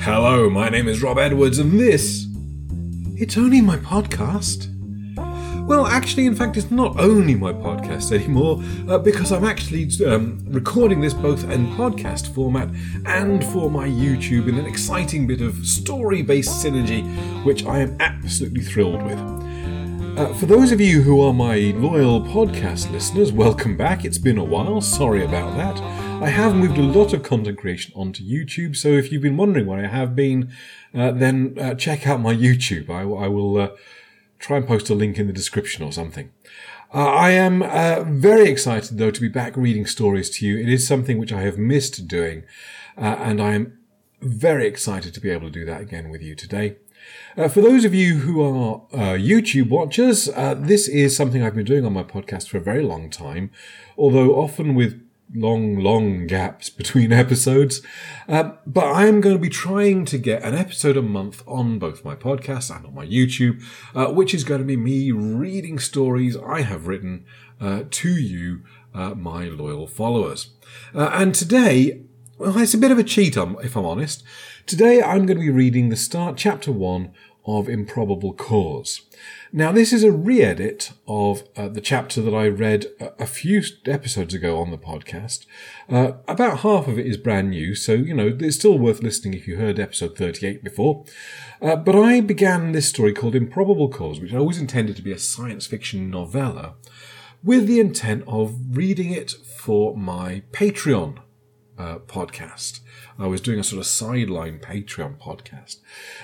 Hello, my name is Rob Edwards, and this. It's only my podcast. Well, actually, in fact, it's not only my podcast anymore, uh, because I'm actually um, recording this both in podcast format and for my YouTube in an exciting bit of story based synergy, which I am absolutely thrilled with. Uh, for those of you who are my loyal podcast listeners, welcome back. It's been a while, sorry about that. I have moved a lot of content creation onto YouTube, so if you've been wondering where I have been, uh, then uh, check out my YouTube. I, I will uh, try and post a link in the description or something. Uh, I am uh, very excited, though, to be back reading stories to you. It is something which I have missed doing, and I am very excited to be able to do that again with you today. Uh, for those of you who are uh, YouTube watchers, uh, this is something I've been doing on my podcast for a very long time, although often with long, long gaps between episodes. Uh, but I am going to be trying to get an episode a month on both my podcast and on my YouTube, uh, which is going to be me reading stories I have written uh, to you, my loyal followers. and today, well, it's a bit of a cheat, um, if I'm honest. Today I'm going to be reading the start, chapter one of Improbable Cause. Now, this is a re edit of uh, the chapter that I read a, few episodes ago on the podcast. Uh, about half of it is brand new, so, you know, it's still worth listening if you heard episode 38 before. Uh, but I began this story called Improbable Cause, which I always intended to be a science fiction novella, with the intent of reading it for my Patreon uh, podcast. I was doing a sort of sideline Patreon podcast.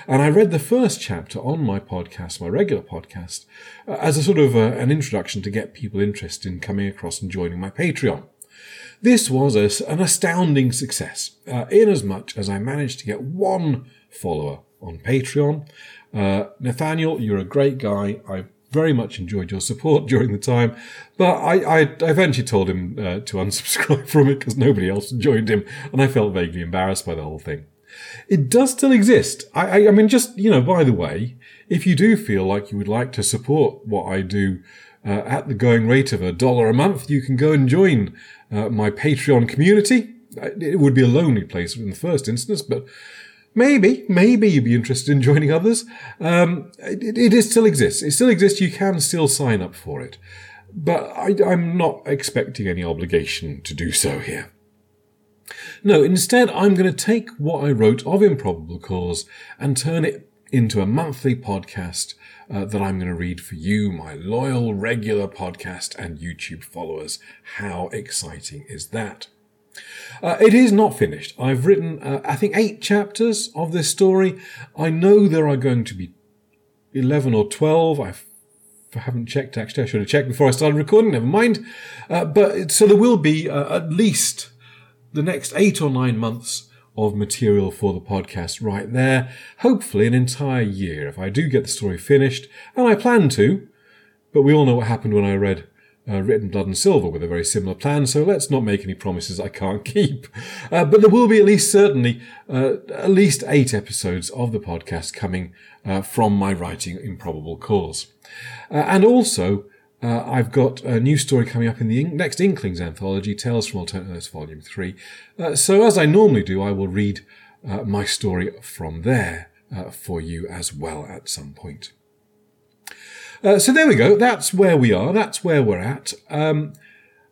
And I read the first chapter on my podcast, my regular podcast, uh, as a sort of uh, an introduction to get people interested in coming across and joining my Patreon. This was a, an astounding success, uh, in as much as I managed to get one follower on Patreon. Uh, Nathaniel, you're a great guy. I very much enjoyed your support during the time, but I, I, eventually told him uh, to unsubscribe from it because nobody else joined him, and I felt vaguely embarrassed by the whole thing. It does still exist. I, I, I mean, just, you know, by the way, if you do feel like you would like to support what I do uh, at the going rate of a dollar a month, you can go and join uh, my Patreon community. It would be a lonely place in the first instance, but Maybe, maybe you'd be interested in joining others. Um, it, it, it, still exists. It still exists. You can still sign up for it. But I, I'm not expecting any obligation to do so here. No, instead, I'm going to take what I wrote of Improbable Cause and turn it into a monthly podcast uh, that I'm going to read for you, my loyal, regular podcast and YouTube followers. How exciting is that? Uh, it is not finished. I've written, uh, I think, eight chapters of this story. I know there are going to be 11 or 12. I've, I haven't checked, actually. I should have checked before I started recording. Never mind. Uh, but so there will be uh, at least the next eight or nine months of material for the podcast right there. Hopefully, an entire year if I do get the story finished. And I plan to. But we all know what happened when I read uh, written blood and silver with a very similar plan, so let's not make any promises I can't keep. Uh, but there will be at least certainly uh, at least eight episodes of the podcast coming uh, from my writing Improbable Cause. Uh, and also, uh, I've got a new story coming up in the next Inklings anthology, Tales from Alternate Earths Volume 3. so as I normally do, I will read my story from there for you as well at some point. Uh, so there we go. That's where we are. That's where we're at. Um,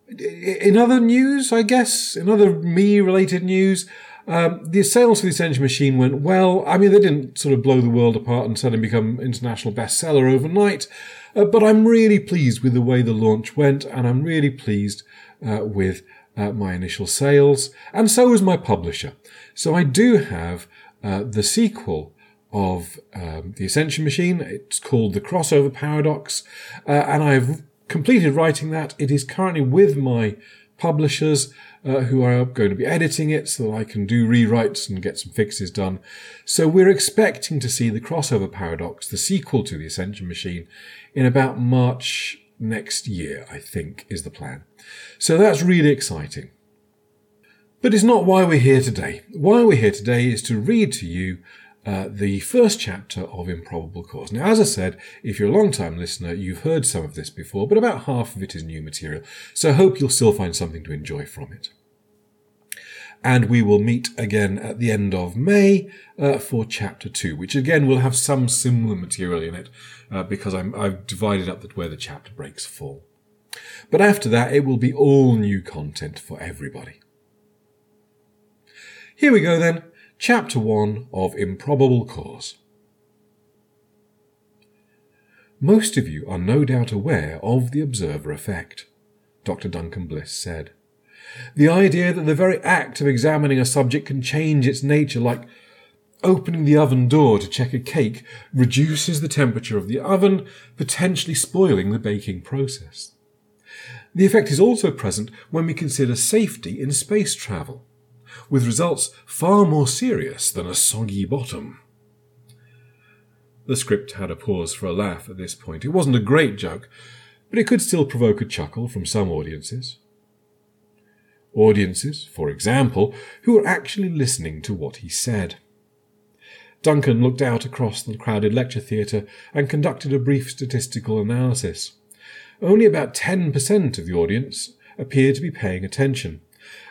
in other news, I guess, in other me related news, um, the sales for the Ascension Machine went well. I mean, they didn't sort of blow the world apart and suddenly become international bestseller overnight, uh, but I'm really pleased with the way the launch went, and I'm really pleased uh, with uh, my initial sales, and so is my publisher. So I do have uh, the sequel of um, the Ascension Machine. It's called The Crossover Paradox, uh, and I've completed writing that. It is currently with my publishers uh, who are going to be editing it so that I can do rewrites and get some fixes done. So we're expecting to see The Crossover Paradox, the sequel to The Ascension Machine, in about March next year, I think, is the plan. So that's really exciting. But it's not why we're here today. Why we're here today is to read to you uh, the first chapter of Improbable Cause. Now, as I said, if you're a long time listener, you've heard some of this before, but about half of it is new material, so I hope you'll still find something to enjoy from it. and we will meet again at the end of May uh, for chapter two, which again will have some similar material in it uh, because i have divided up where the chapter breaks fall. But after that, it will be all new content for everybody. Here we go then, chapter one of Improbable Cause. Most of you are no doubt aware of the observer effect, Dr. Duncan Bliss said. The idea that the very act of examining a subject can change its nature, like opening the oven door to check a cake, reduces the temperature of the oven, potentially spoiling the baking process. The effect is also present when we consider safety in space travel, with results far more serious than a soggy bottom. The script had a pause for a laugh at this point. It wasn't a great joke, but it could still provoke a chuckle from some audiences. Audiences, for example, who were actually listening to what he said. Duncan looked out across the crowded lecture theatre and conducted a brief statistical analysis. Only about 10% of the audience appeared to be paying attention.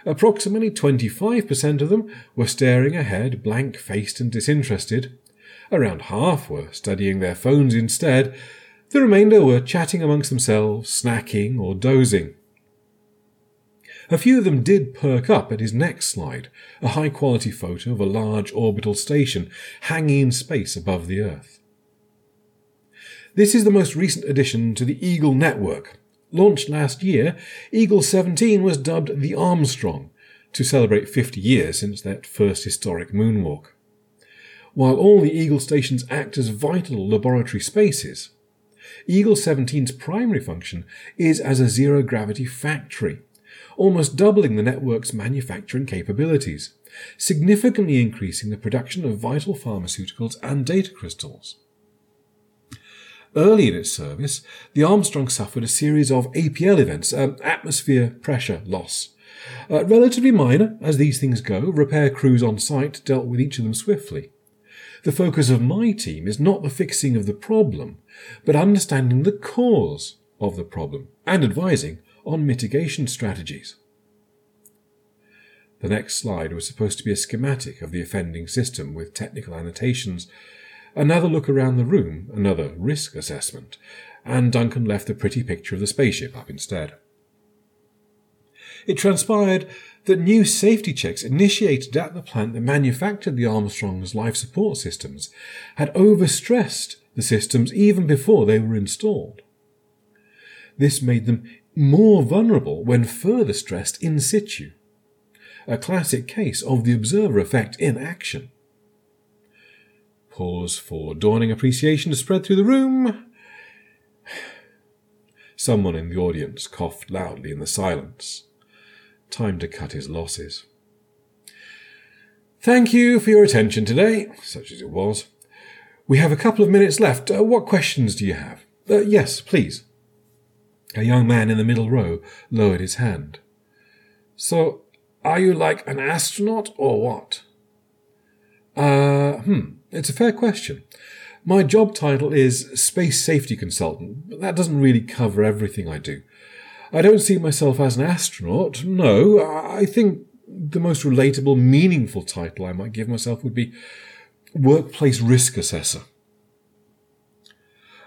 Approximately 25% of them were staring ahead, blank faced and disinterested. Around half were studying their phones instead. The remainder were chatting amongst themselves, snacking, or dozing. A few of them did perk up at his next slide, a high quality photo of a large orbital station hanging in space above the Earth. This is the most recent addition to the Eagle network. Launched last year, Eagle 17 was dubbed the Armstrong to celebrate 50 years since that first historic moonwalk. While all the Eagle stations act as vital laboratory spaces, Eagle 17's primary function is as a zero gravity factory almost doubling the network's manufacturing capabilities, significantly increasing the production of vital pharmaceuticals and data crystals. Early in its service, the Armstrong suffered a series of APL events, um, atmosphere pressure loss. Uh, relatively minor, as these things go, repair crews on site dealt with each of them swiftly. The focus of my team is not the fixing of the problem, but understanding the cause of the problem and advising on mitigation strategies. The next slide was supposed to be a schematic of the offending system with technical annotations, another look around the room, another risk assessment, and Duncan left a pretty picture of the spaceship up instead. It transpired that new safety checks initiated at the plant that manufactured the Armstrong's life support systems had overstressed the systems even before they were installed. This made them more vulnerable when further stressed in situ. A classic case of the observer effect in action. Pause for dawning appreciation to spread through the room. Someone in the audience coughed loudly in the silence. Time to cut his losses. Thank you for your attention today, such as it was. We have a couple of minutes left. Uh, what questions do you have? Uh, yes, please. A young man in the middle row lowered his hand. So, are you like an astronaut or what? Uh, hmm, it's a fair question. My job title is Space Safety Consultant, but that doesn't really cover everything I do. I don't see myself as an astronaut, no. I think the most relatable, meaningful title I might give myself would be Workplace Risk Assessor.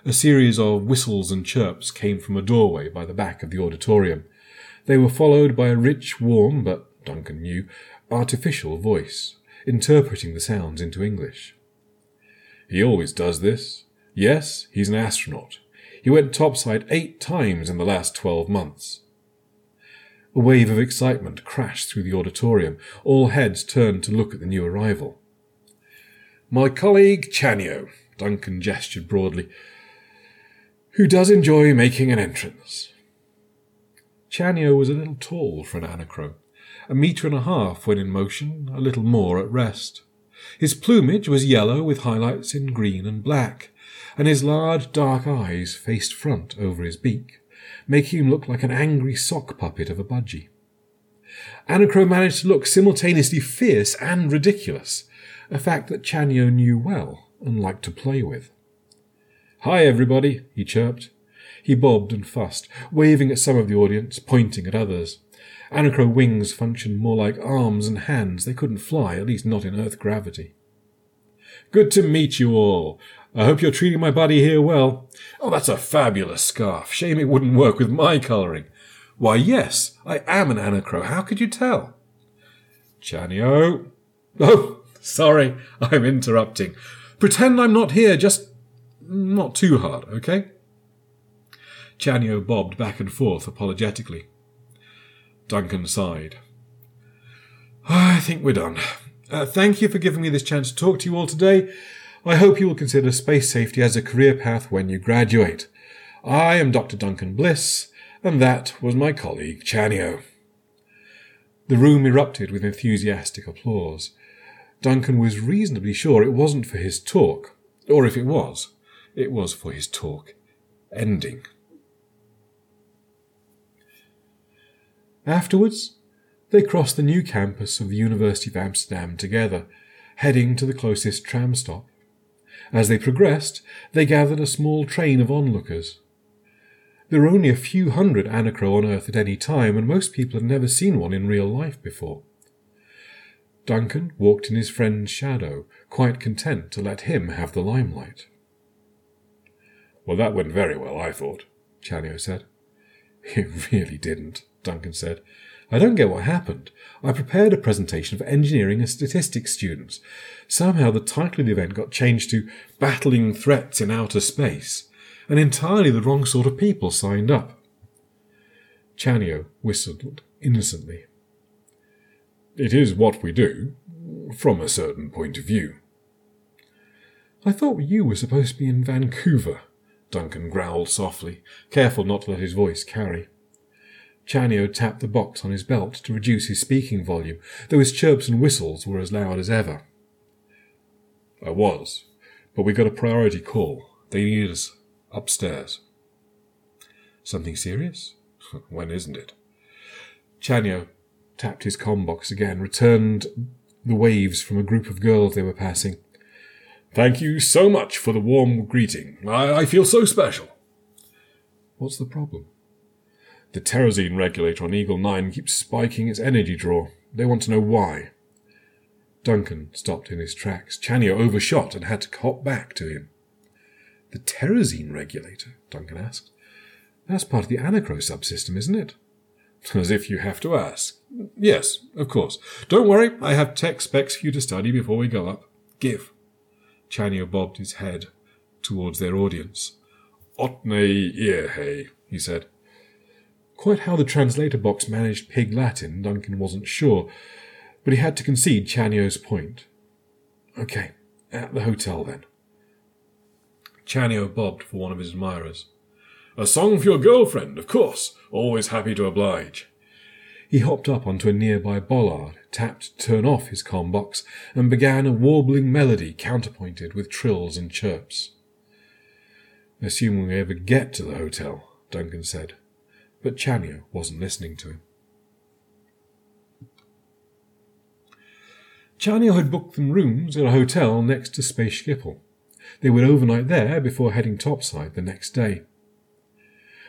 A series of whistles and chirps came from a doorway by the back of the auditorium. They were followed by a rich, warm, but Duncan knew, artificial voice, interpreting the sounds into English. He always does this. Yes, he's an astronaut. He went topside eight times in the last twelve months. A wave of excitement crashed through the auditorium. All heads turned to look at the new arrival. My colleague Chanio, Duncan gestured broadly, who does enjoy making an entrance. Chanio was a little tall for an anacro, a metre and a half when in motion, a little more at rest. His plumage was yellow with highlights in green and black, and his large dark eyes faced front over his beak, making him look like an angry sock puppet of a budgie. Anacro managed to look simultaneously fierce and ridiculous, a fact that Chanio knew well and liked to play with. Hi, everybody, he chirped. He bobbed and fussed, waving at some of the audience, pointing at others. Anacro wings functioned more like arms and hands. They couldn't fly, at least not in Earth gravity. Good to meet you all. I hope you're treating my buddy here well. Oh, that's a fabulous scarf. Shame it wouldn't work with my colouring. Why, yes, I am an Anacro. How could you tell? Chanio. Oh, sorry, I'm interrupting. Pretend I'm not here, just not too hard, okay? Chanio bobbed back and forth apologetically. Duncan sighed. I think we're done. Uh, thank you for giving me this chance to talk to you all today. I hope you will consider space safety as a career path when you graduate. I am Dr. Duncan Bliss, and that was my colleague Chanio. The room erupted with enthusiastic applause. Duncan was reasonably sure it wasn't for his talk, or if it was, it was for his talk ending. Afterwards, they crossed the new campus of the University of Amsterdam together, heading to the closest tram stop. As they progressed, they gathered a small train of onlookers. There were only a few hundred Anacro on Earth at any time, and most people had never seen one in real life before. Duncan walked in his friend's shadow, quite content to let him have the limelight. Well, that went very well, I thought, Chanio said. It really didn't, Duncan said. I don't get what happened. I prepared a presentation for engineering and statistics students. Somehow the title of the event got changed to Battling Threats in Outer Space, and entirely the wrong sort of people signed up. Chanio whistled innocently. It is what we do, from a certain point of view. I thought you were supposed to be in Vancouver, Duncan growled softly, careful not to let his voice carry. Chanio tapped the box on his belt to reduce his speaking volume, though his chirps and whistles were as loud as ever. I was, but we got a priority call. They needed us upstairs. Something serious? when isn't it? Chanio tapped his com box again, returned the waves from a group of girls they were passing. Thank you so much for the warm greeting. I, I feel so special. What's the problem? The terrazine regulator on Eagle 9 keeps spiking its energy draw. They want to know why. Duncan stopped in his tracks. Chanio overshot and had to hop back to him. The terrazine regulator? Duncan asked. That's part of the Anacro subsystem, isn't it? As if you have to ask. Yes, of course. Don't worry, I have tech specs for you to study before we go up. Give. Chanio bobbed his head towards their audience. Otne earhe, he said. Quite how the translator box managed pig Latin, Duncan wasn't sure, but he had to concede Chanio's point. Okay, at the hotel then. Chanio bobbed for one of his admirers. A song for your girlfriend, of course. Always happy to oblige. He hopped up onto a nearby bollard, tapped turn off his com box, and began a warbling melody counterpointed with trills and chirps. Assuming we ever get to the hotel, Duncan said but Chanio wasn't listening to him. Chanio had booked them rooms at a hotel next to Space Schiphol. They would overnight there before heading topside the next day.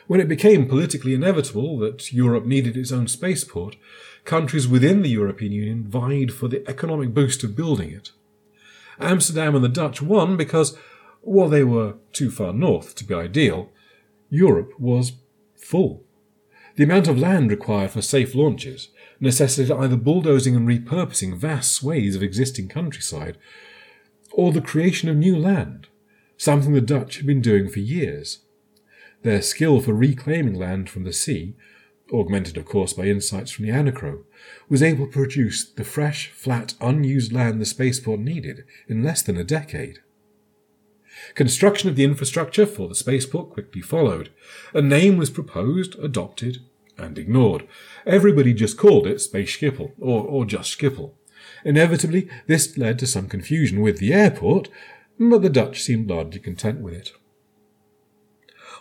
When it became politically inevitable that Europe needed its own spaceport, countries within the European Union vied for the economic boost of building it. Amsterdam and the Dutch won because, while they were too far north to be ideal, Europe was full. The amount of land required for safe launches necessitated either bulldozing and repurposing vast swathes of existing countryside, or the creation of new land, something the Dutch had been doing for years. Their skill for reclaiming land from the sea, augmented of course by insights from the Anacro, was able to produce the fresh, flat, unused land the spaceport needed in less than a decade. Construction of the infrastructure for the spaceport quickly followed. A name was proposed, adopted, and ignored. Everybody just called it Space Schiphol, or, or just Schiphol. Inevitably, this led to some confusion with the airport, but the Dutch seemed largely content with it.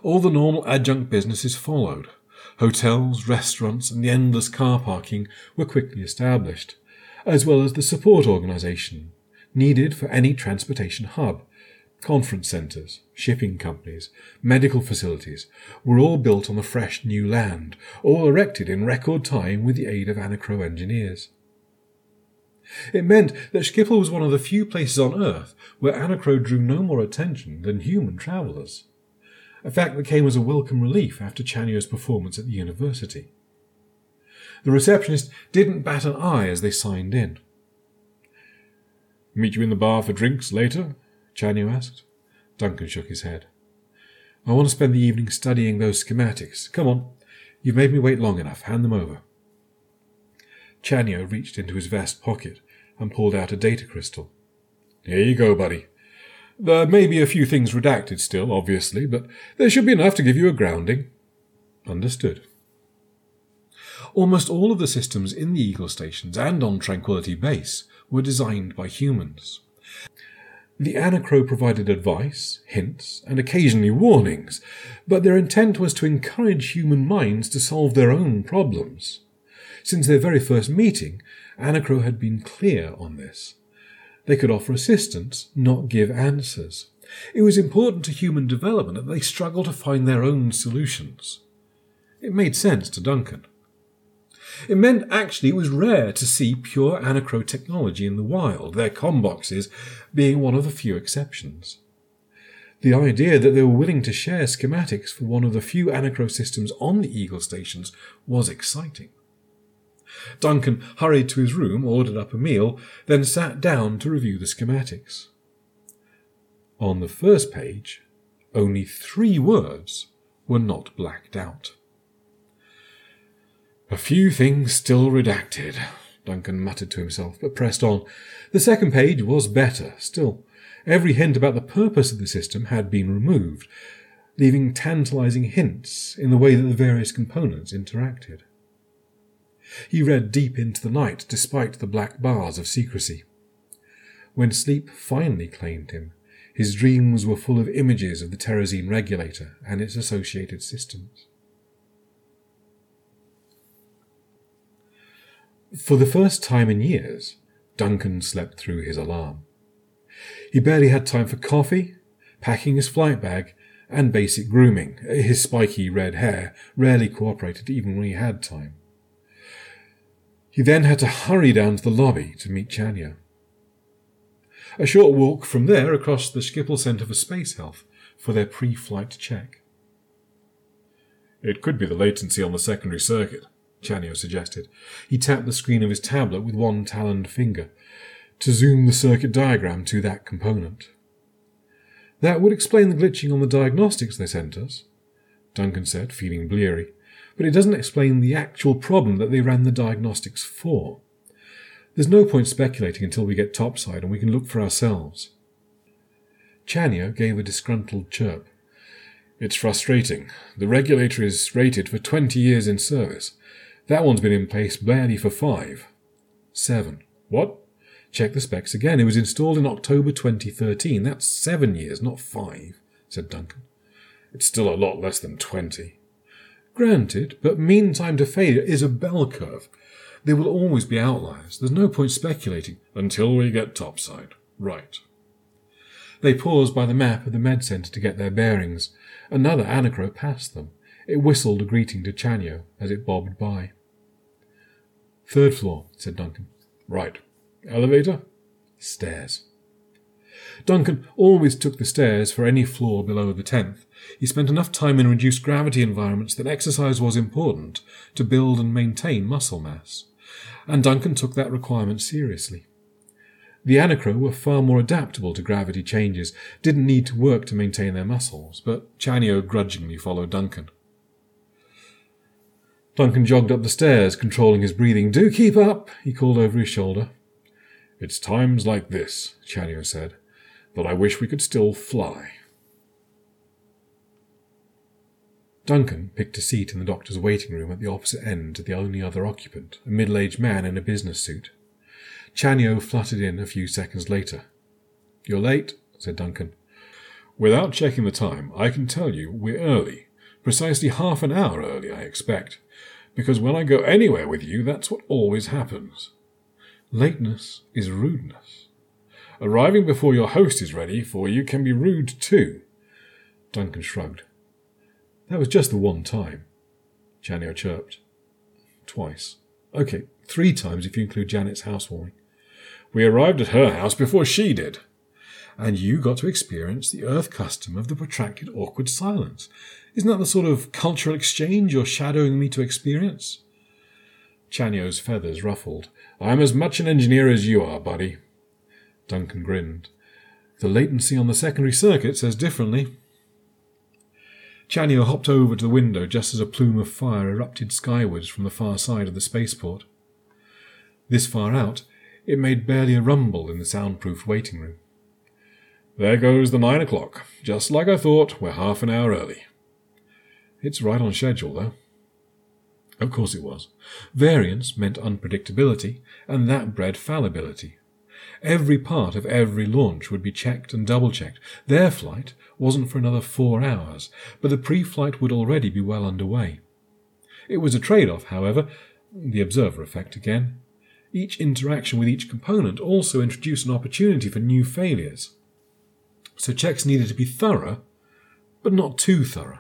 All the normal adjunct businesses followed. Hotels, restaurants, and the endless car parking were quickly established, as well as the support organisation needed for any transportation hub, Conference centres, shipping companies, medical facilities were all built on the fresh new land, all erected in record time with the aid of Anacro engineers. It meant that Schiphol was one of the few places on Earth where Anacro drew no more attention than human travellers, a fact that came as a welcome relief after Chanyo's performance at the university. The receptionist didn't bat an eye as they signed in. Meet you in the bar for drinks later? Chanyo asked. Duncan shook his head. I want to spend the evening studying those schematics. Come on. You've made me wait long enough. Hand them over. Chanyo reached into his vest pocket and pulled out a data crystal. Here you go, buddy. There may be a few things redacted still, obviously, but there should be enough to give you a grounding. Understood. Almost all of the systems in the Eagle stations and on Tranquility Base were designed by humans. The Anacro provided advice, hints, and occasionally warnings, but their intent was to encourage human minds to solve their own problems. Since their very first meeting, Anacro had been clear on this. They could offer assistance, not give answers. It was important to human development that they struggle to find their own solutions. It made sense to Duncan. It meant actually it was rare to see pure anacro technology in the wild, their comboxes being one of the few exceptions. The idea that they were willing to share schematics for one of the few anacro systems on the Eagle stations was exciting. Duncan hurried to his room, ordered up a meal, then sat down to review the schematics. On the first page, only three words were not blacked out. A few things still redacted, Duncan muttered to himself, but pressed on. The second page was better, still. Every hint about the purpose of the system had been removed, leaving tantalizing hints in the way that the various components interacted. He read deep into the night despite the black bars of secrecy. When sleep finally claimed him, his dreams were full of images of the Terrazine regulator and its associated systems. For the first time in years, Duncan slept through his alarm. He barely had time for coffee, packing his flight bag, and basic grooming. His spiky red hair rarely cooperated even when he had time. He then had to hurry down to the lobby to meet Chanyo. A short walk from there across the Schiphol Centre for Space Health for their pre-flight check. It could be the latency on the secondary circuit, Chanyo suggested. He tapped the screen of his tablet with one taloned finger to zoom the circuit diagram to that component. That would explain the glitching on the diagnostics they sent us, Duncan said, feeling bleary, but it doesn't explain the actual problem that they ran the diagnostics for. There's no point speculating until we get topside and we can look for ourselves. Chanyo gave a disgruntled chirp. It's frustrating. The regulator is rated for 20 years in service. That one's been in place barely for five. Seven. What? Check the specs again. It was installed in October 2013. That's seven years, not five, said Duncan. It's still a lot less than 20. Granted, but mean time to failure is a bell curve. There will always be outliers. There's no point speculating until we get topside. Right. They paused by the map of the med centre to get their bearings. Another anacro passed them. It whistled a greeting to Chanyo as it bobbed by. Third floor, said Duncan. Right. Elevator? Stairs. Duncan always took the stairs for any floor below the tenth. He spent enough time in reduced gravity environments that exercise was important to build and maintain muscle mass. And Duncan took that requirement seriously. The Anacro were far more adaptable to gravity changes, didn't need to work to maintain their muscles, but Chanyo grudgingly followed Duncan. Duncan jogged up the stairs, controlling his breathing. Do keep up, he called over his shoulder. It's times like this, Chanyo said, that I wish we could still fly. Duncan picked a seat in the doctor's waiting room at the opposite end to the only other occupant, a middle aged man in a business suit. Chanyo fluttered in a few seconds later. You're late, said Duncan. Without checking the time, I can tell you we're early. Precisely half an hour early, I expect because when I go anywhere with you, that's what always happens. Lateness is rudeness. Arriving before your host is ready for you can be rude too. Duncan shrugged. That was just the one time. Chanio chirped. Twice. Okay, three times if you include Janet's housewarming. We arrived at her house before she did. And you got to experience the Earth custom of the protracted awkward silence. Isn't that the sort of cultural exchange you're shadowing me to experience? Chanyo's feathers ruffled. I'm as much an engineer as you are, buddy. Duncan grinned. The latency on the secondary circuit says differently. Chanyo hopped over to the window just as a plume of fire erupted skywards from the far side of the spaceport. This far out, it made barely a rumble in the soundproofed waiting room. There goes the nine o'clock. Just like I thought, we're half an hour early. It's right on schedule, though. Of course it was. Variance meant unpredictability, and that bred fallibility. Every part of every launch would be checked and double checked. Their flight wasn't for another four hours, but the pre flight would already be well underway. It was a trade off, however, the observer effect again. Each interaction with each component also introduced an opportunity for new failures. So checks needed to be thorough, but not too thorough.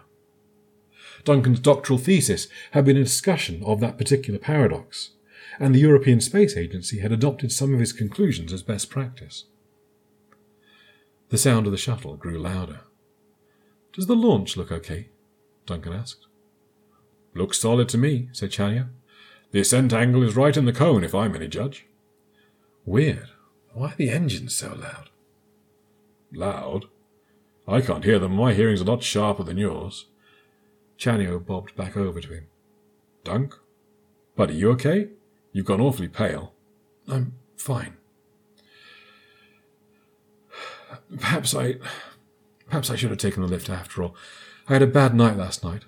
Duncan's doctoral thesis had been a discussion of that particular paradox and the European Space Agency had adopted some of his conclusions as best practice. The sound of the shuttle grew louder. Does the launch look okay? Duncan asked. Looks solid to me, said Chania. The ascent angle is right in the cone, if I'm any judge. Weird. Why are the engines so loud? Loud? I can't hear them. My hearing's a lot sharper than yours. Chanio bobbed back over to him. Dunk? Buddy, you okay? You've gone awfully pale. I'm fine. Perhaps I. Perhaps I should have taken the lift after all. I had a bad night last night.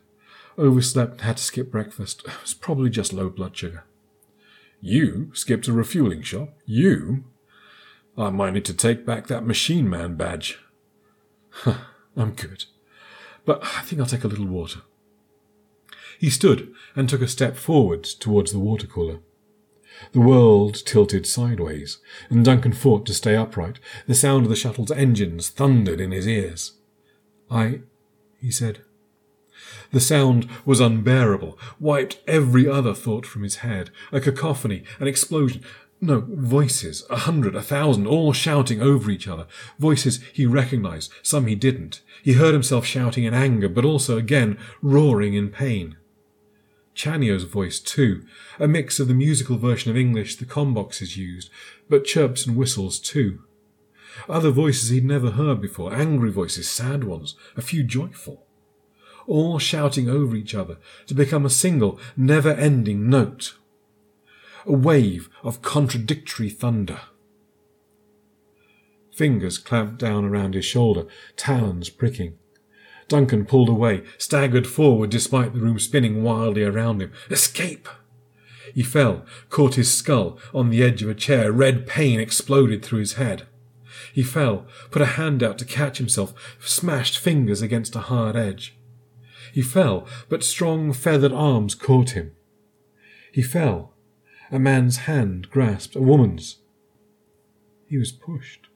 Overslept and had to skip breakfast. It was probably just low blood sugar. You skipped a refueling shop? You? I might need to take back that machine man badge. I'm good. But I think I'll take a little water. He stood and took a step forward towards the water cooler. The world tilted sideways, and Duncan fought to stay upright. The sound of the shuttle's engines thundered in his ears. I, he said. The sound was unbearable, wiped every other thought from his head. A cacophony, an explosion. No, voices, a hundred, a thousand, all shouting over each other. Voices he recognized, some he didn't. He heard himself shouting in anger, but also again roaring in pain. Chanio's voice, too, a mix of the musical version of English the comboxes used, but chirps and whistles, too. Other voices he'd never heard before, angry voices, sad ones, a few joyful. All shouting over each other to become a single, never ending note. A wave of contradictory thunder. Fingers clamped down around his shoulder, talons pricking. Duncan pulled away, staggered forward despite the room spinning wildly around him. Escape! He fell, caught his skull on the edge of a chair. Red pain exploded through his head. He fell, put a hand out to catch himself, smashed fingers against a hard edge. He fell, but strong feathered arms caught him. He fell. A man's hand grasped a woman's. He was pushed.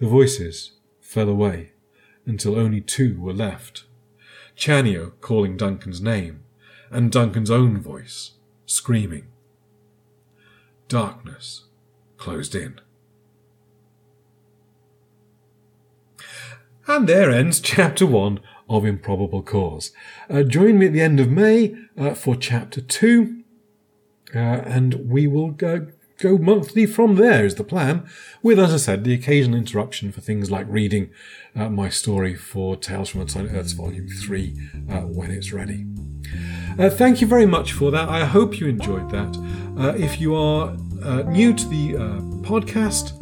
The voices fell away until only two were left Chanio calling Duncan's name, and Duncan's own voice screaming. Darkness closed in. And there ends chapter one of Improbable Cause. Uh, join me at the end of May uh, for chapter two, uh, and we will go go monthly from there is the plan, with, as I said, the occasional interruption for things like reading uh, my story for Tales from Outside Earth's Volume 3 uh, when it's ready. Uh, thank you very much for that. I hope you enjoyed that. Uh, if you are uh, new to the uh, podcast,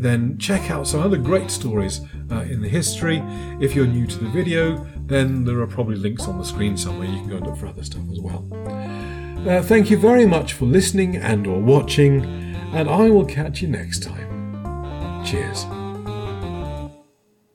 then check out some other great stories in the history. If you're new to the video, then there are probably links on the screen somewhere. You can go and look for other stuff as well. Uh, thank you very much for listening and or watching, and I will catch you next time. Cheers.